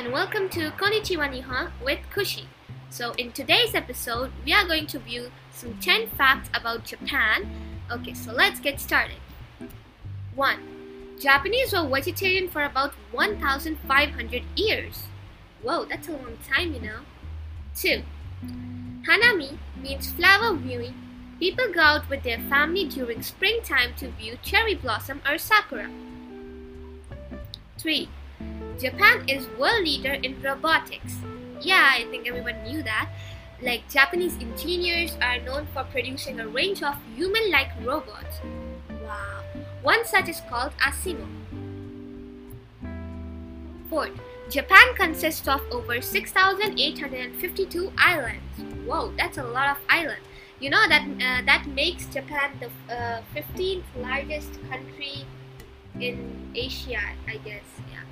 and welcome to Konnichiwa Nihon with Kushi. So in today's episode, we are going to view some 10 facts about Japan. Okay, so let's get started. 1. Japanese were vegetarian for about 1500 years. Whoa, that's a long time, you know. 2. Hanami means flower viewing. People go out with their family during springtime to view cherry blossom or sakura. 3. Japan is world leader in robotics. Yeah, I think everyone knew that. Like Japanese engineers are known for producing a range of human-like robots. Wow. One such is called Asimo. Fourth, Japan consists of over 6,852 islands. Whoa, that's a lot of islands. You know that uh, that makes Japan the uh, 15th largest country in Asia, I guess. Yeah.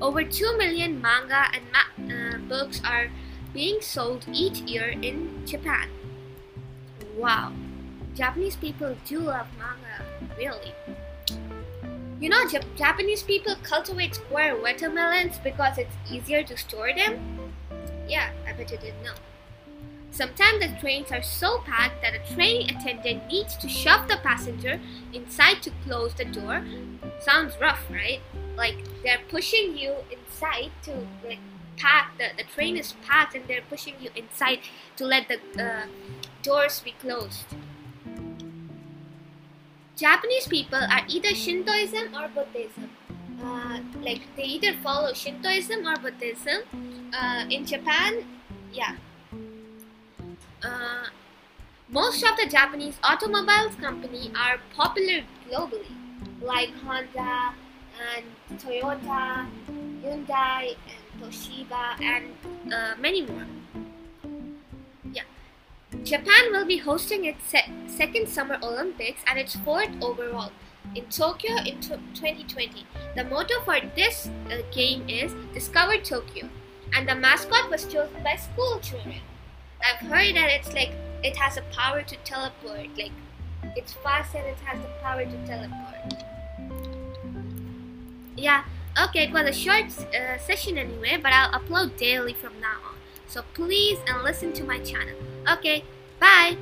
Over 2 million manga and ma- uh, books are being sold each year in Japan. Wow, Japanese people do love manga, really. You know, Jap- Japanese people cultivate square watermelons because it's easier to store them? Yeah, I bet you didn't know. Sometimes the trains are so packed that a train attendant needs to shove the passenger inside to close the door. Sounds rough, right? Like they're pushing you inside to like pack the, the train is packed and they're pushing you inside to let the uh, doors be closed. Japanese people are either Shintoism or Buddhism. Uh, like they either follow Shintoism or Buddhism. Uh, in Japan, yeah. Uh, most of the Japanese automobiles company are popular globally, like Honda and Toyota, Hyundai, and Toshiba, and uh, many more. Yeah. Japan will be hosting its se- second Summer Olympics and its fourth overall in Tokyo in t- 2020. The motto for this uh, game is Discover Tokyo, and the mascot was chosen by school children. I've heard that it's like it has a power to teleport, like it's fast and it has the power to teleport. Yeah, okay, it was a short uh, session anyway, but I'll upload daily from now on. So please and listen to my channel. Okay, bye.